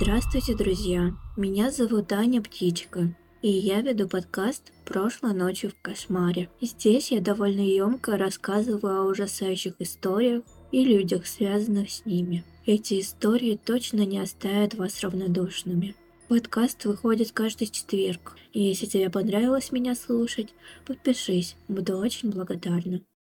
Здравствуйте, друзья! Меня зовут Аня Птичка, и я веду подкаст «Прошлой ночью в кошмаре». Здесь я довольно емко рассказываю о ужасающих историях и людях, связанных с ними. Эти истории точно не оставят вас равнодушными. Подкаст выходит каждый четверг, и если тебе понравилось меня слушать, подпишись, буду очень благодарна.